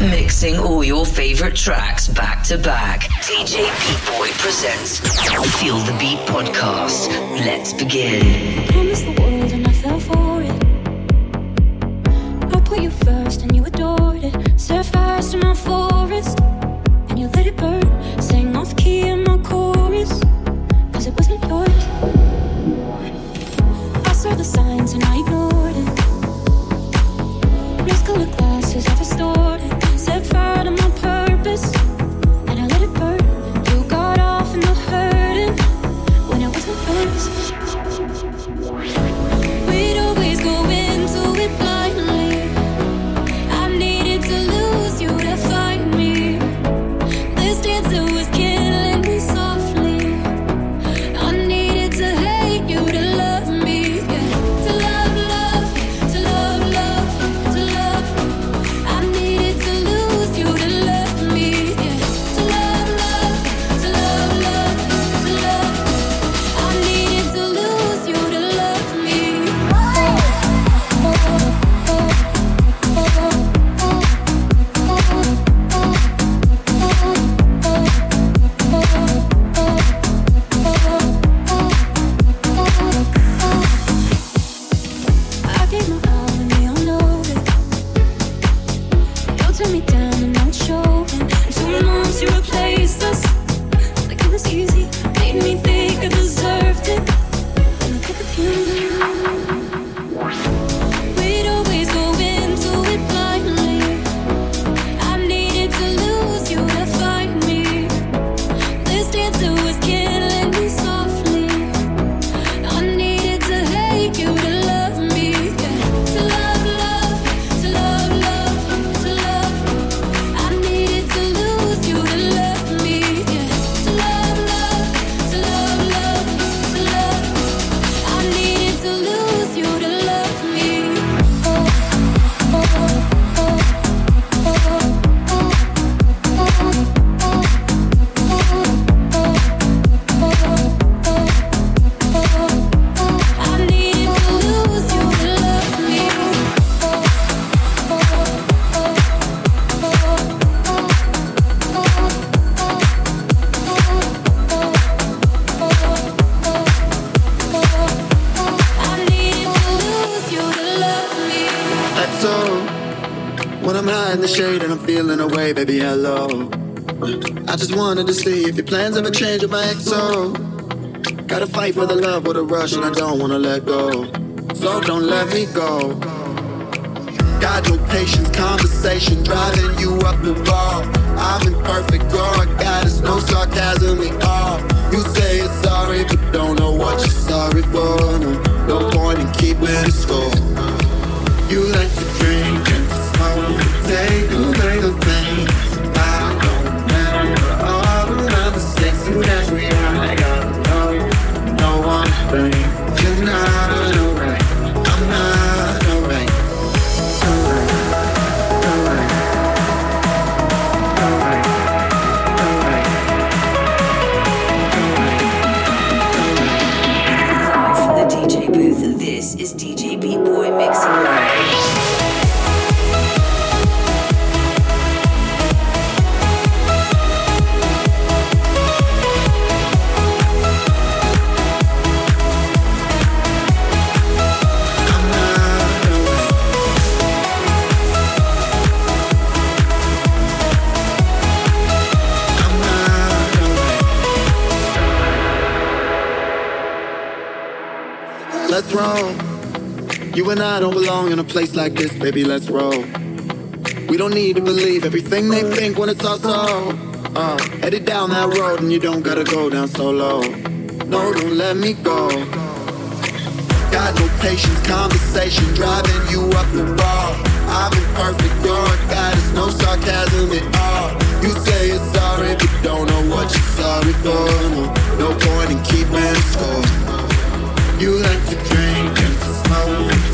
Mixing all your favorite tracks back to back. DJ Beat Boy presents Feel the Beat podcast. Let's begin. I promised the world and I fell for it. I put you first and you adored it. Set fires to my forest and you let it burn. Sang off key in my chorus, cause it wasn't yours. I saw the signs and me. XO. When I'm high in the shade and I'm feeling away, baby, hello. I just wanted to see if your plans ever change with my XO. Oh. Gotta fight for the love with a rush and I don't wanna let go. So don't let me go. Got no patience, conversation, driving you up the wall. I'm imperfect, girl, I got it's no sarcasm at all. You say you're sorry, but don't know what you're sorry for. No, no point in keeping score. You like to drink. And smoke, take away the Let's roll. You and I don't belong in a place like this, baby. Let's roll. We don't need to believe everything they think when it's all so. Uh, headed down that road and you don't gotta go down so low. No, don't let me go. Got no patience, conversation, driving you up the wall. I'm imperfect, you're a goddess, no sarcasm at all. You say you're sorry, but don't know what you're sorry for. No, no point in keeping score. You like to drink. And to smoke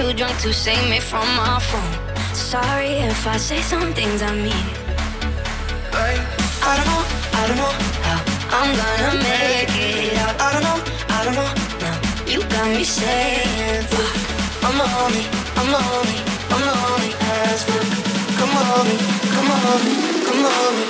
too drunk to save me from my phone. Sorry if I say some things I mean. Hey. I don't know, I don't know how I'm gonna make it out. I don't know, I don't know now. You got me saying, fuck. I'm lonely, I'm lonely, I'm lonely as fuck. Come on, come on, come on.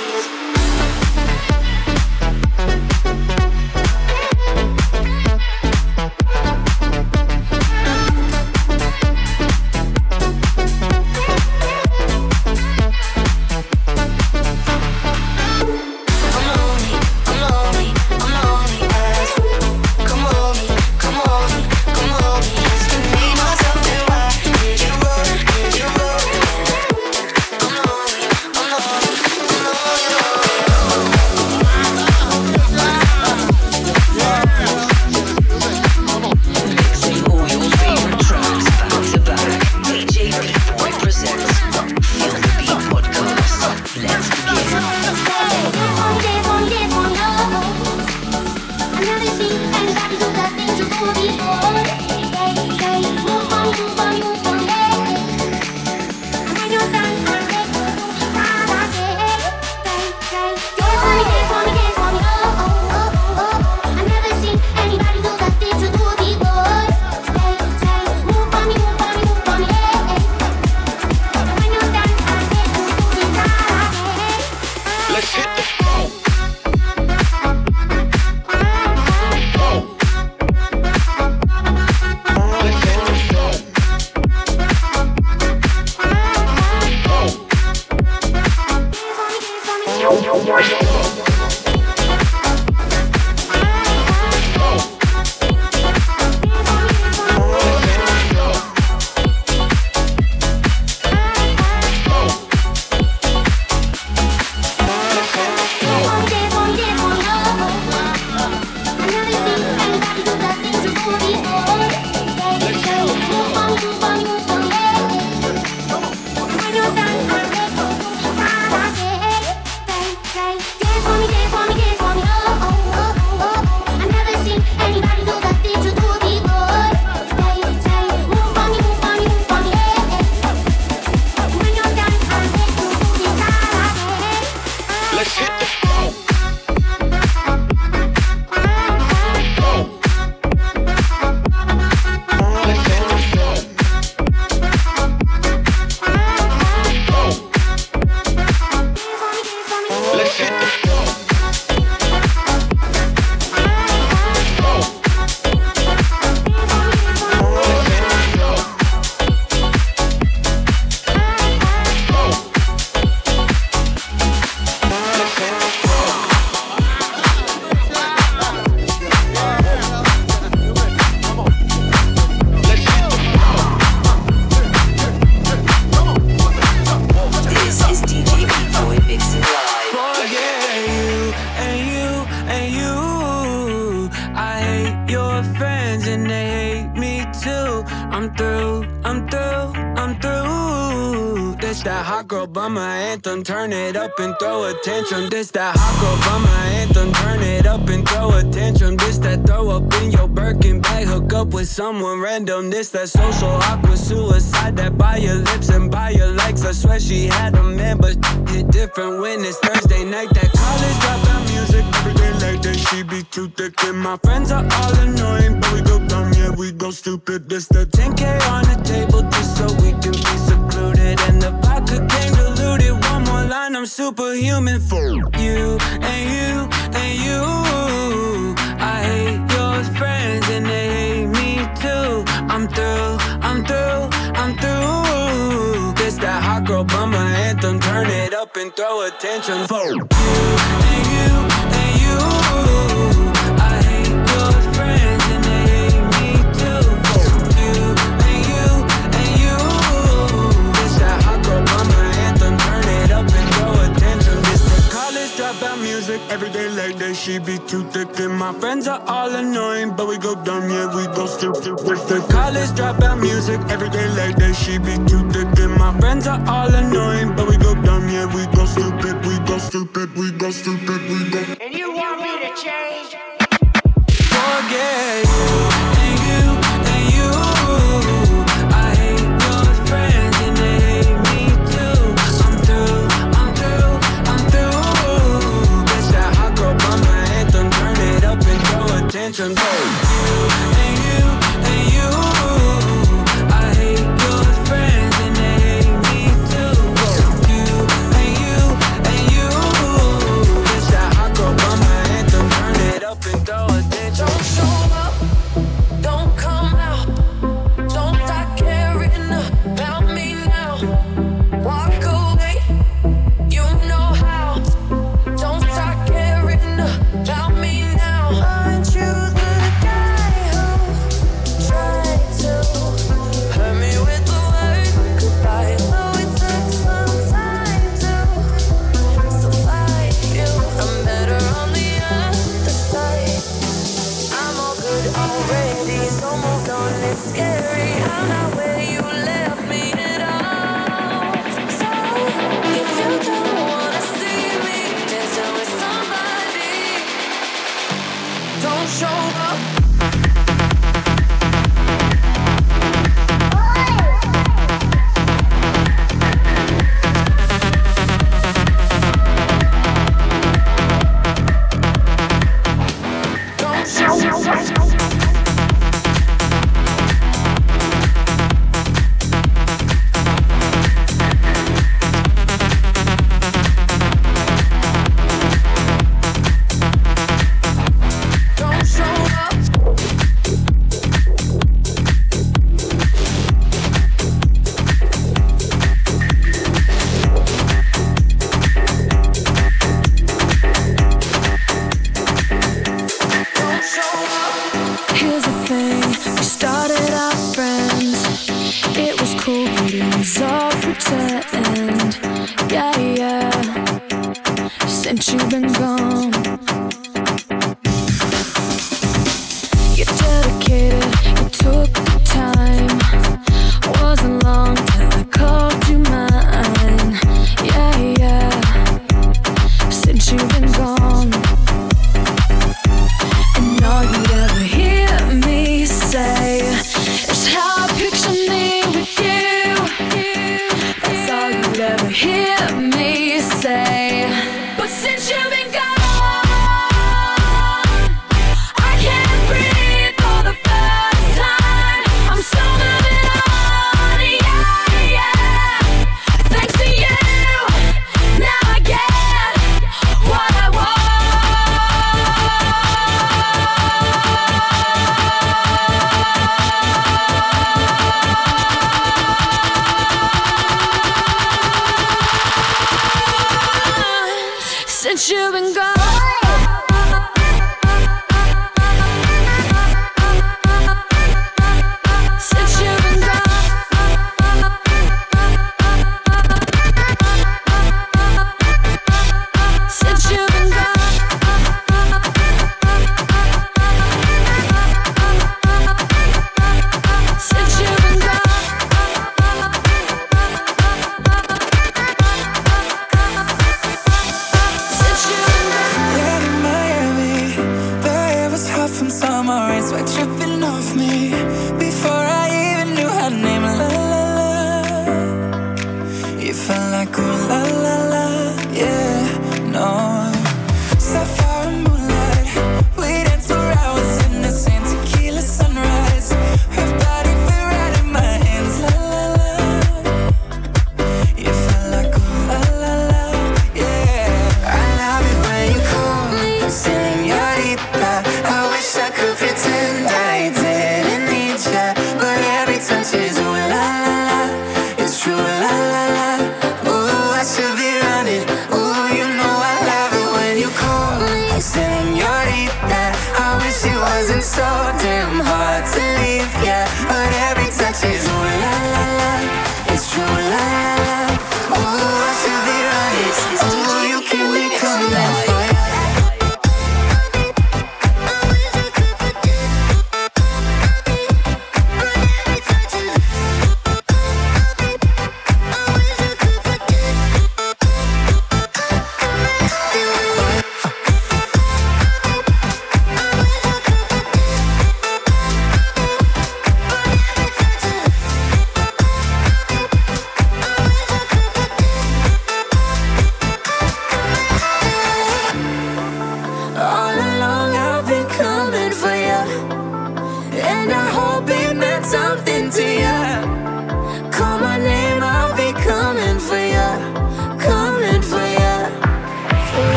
Too. I'm through, I'm through, I'm through. This that hot girl bummer anthem. Turn it up and throw attention. This that hot girl bummer anthem. Turn it up and throw attention. This that throw up in your Birkin bag. Hook up with someone random. This that social awkward suicide. That by your lips and by your likes. I swear she had a man, but hit different when it's Thursday night. That college dropout every day like that. She be too thick and my friends are all annoying, but we go dumb, yeah we go stupid. This the 10k on the table just so we can be secluded. And the vodka came diluted. One more line, I'm superhuman for you and you and you. I hate your friends and they hate me too. I'm through, I'm through, I'm through. This that hot girl bummer anthem. Turn it up and throw attention for you and you and you. Every day like that, she be too thick. And my friends are all annoying, but we go dumb, yeah, we go stupid. With the college dropout music. Every day like that, she be too thick. And my friends are all annoying, but we go dumb, yeah, we go stupid. We go stupid, we go stupid, we go. And you want me to change? forget don't show up.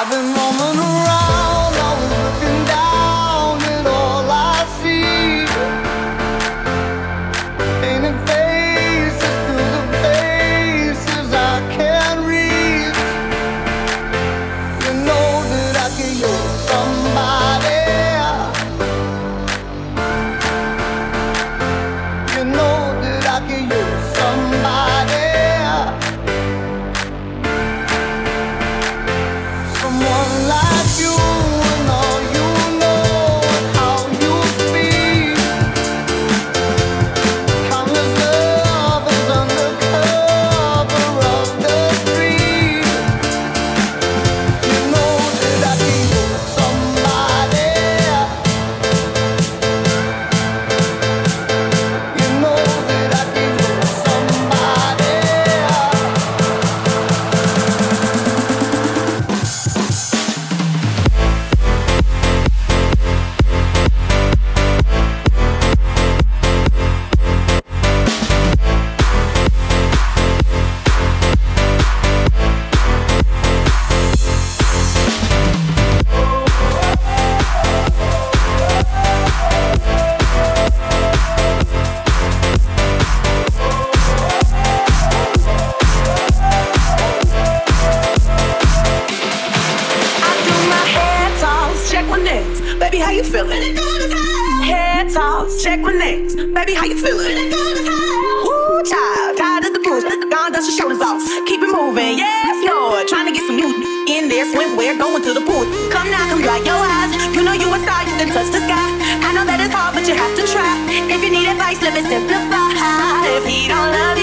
I've been roaming Come now, come dry your eyes. You know you a star, you can touch the sky. I know that it's hard, but you have to try. If you need advice, let me simplify. If he don't love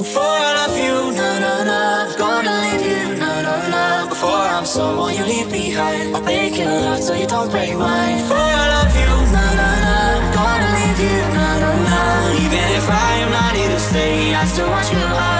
Before I love you, na na na. Gonna leave you, na na na. Before I'm someone you leave behind, I'll break your heart so you don't break mine. Before I love you, na na na. Gonna leave you, na na na. Even if I am not here to stay, I still want you. High.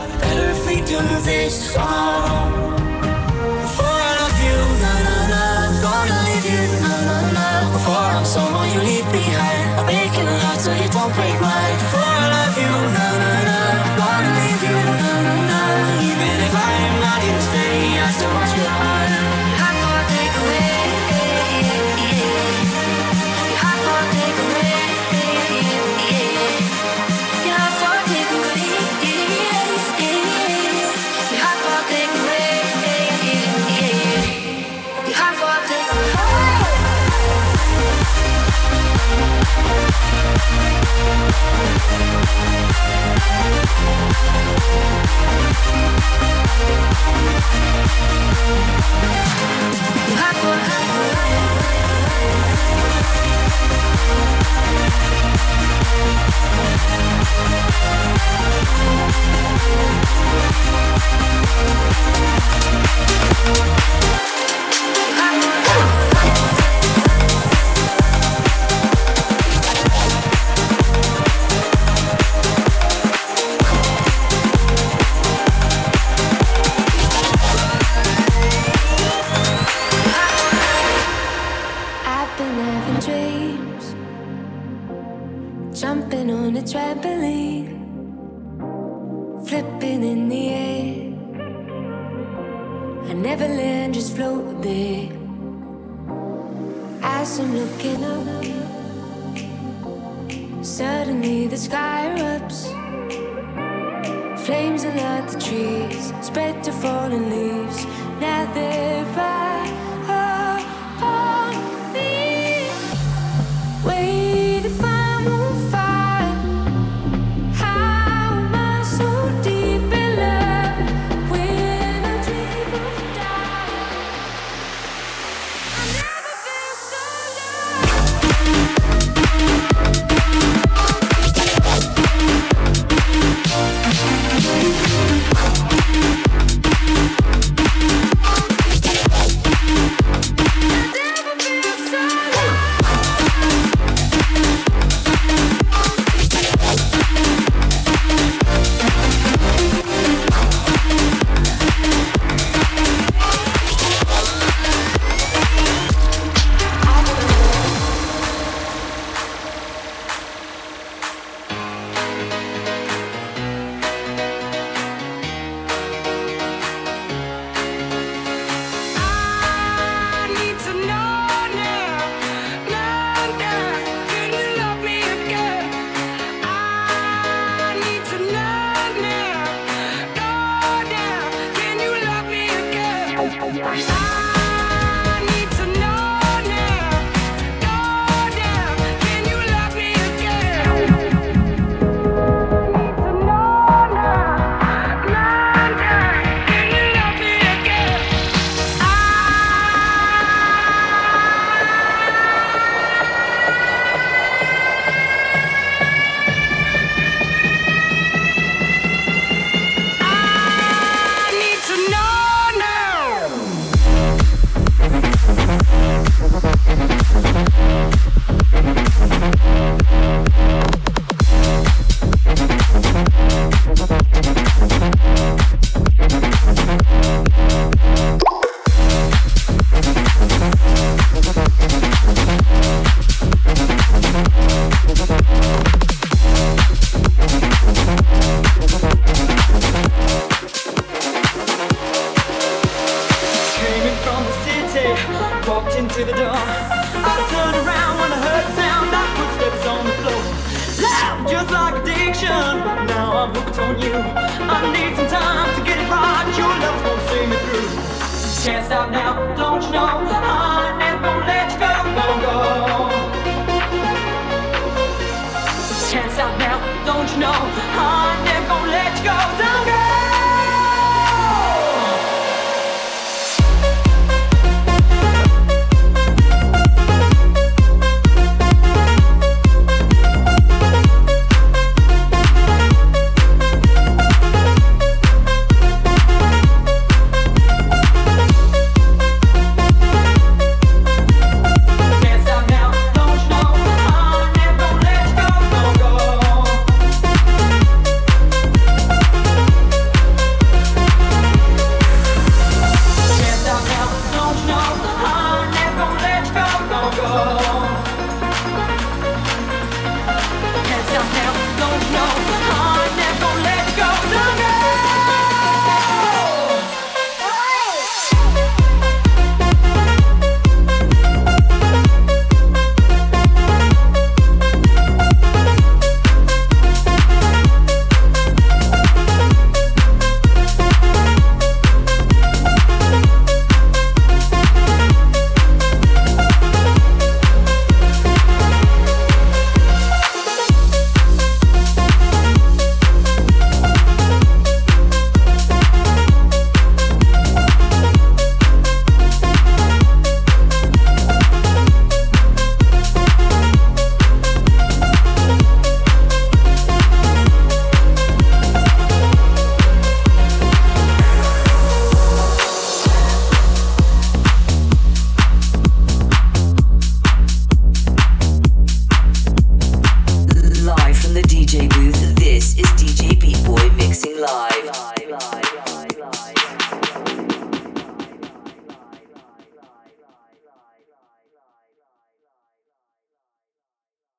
better if to do this song. Before I love you, na na na, gonna leave you, na na na. Before I'm someone you leave behind, I'll make you love so you don't break mine. Before I love forever